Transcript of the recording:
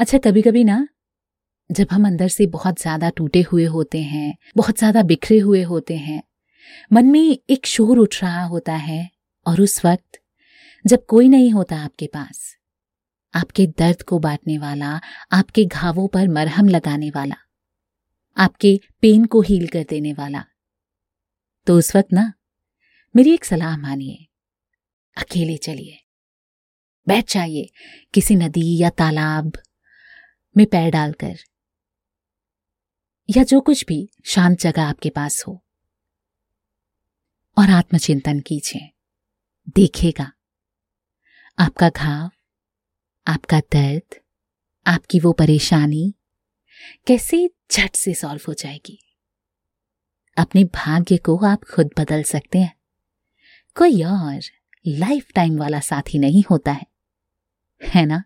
अच्छा कभी कभी ना, जब हम अंदर से बहुत ज़्यादा टूटे हुए होते हैं, बहुत ज़्यादा बिखरे हुए होते हैं, मन में एक शोर उठ रहा होता है और उस वक्त, जब कोई नहीं होता आपके पास, आपके दर्द को बांटने वाला, आपके घावों पर मरहम लगाने वाला, आपके पेन को हील कर देने वाला तो उस वक्त ना, मेरी एक सलाह मानिए, अकेले चलिए, बैठ जाइए, किसी नदी या तालाब में पैर डालकर। या जो कुछ भी शांत जगह आपके पास हो। और आत्मचिंतन कीजिए। देखेगा। आपका घाव, आपका दर्द, आपकी वो परेशानी कैसे झट से सॉल्व हो जाएगी। अपने भाग्य को आप खुद बदल सकते हैं। कोई और लाइफ टाइम वाला साथी नहीं होता है। है ना?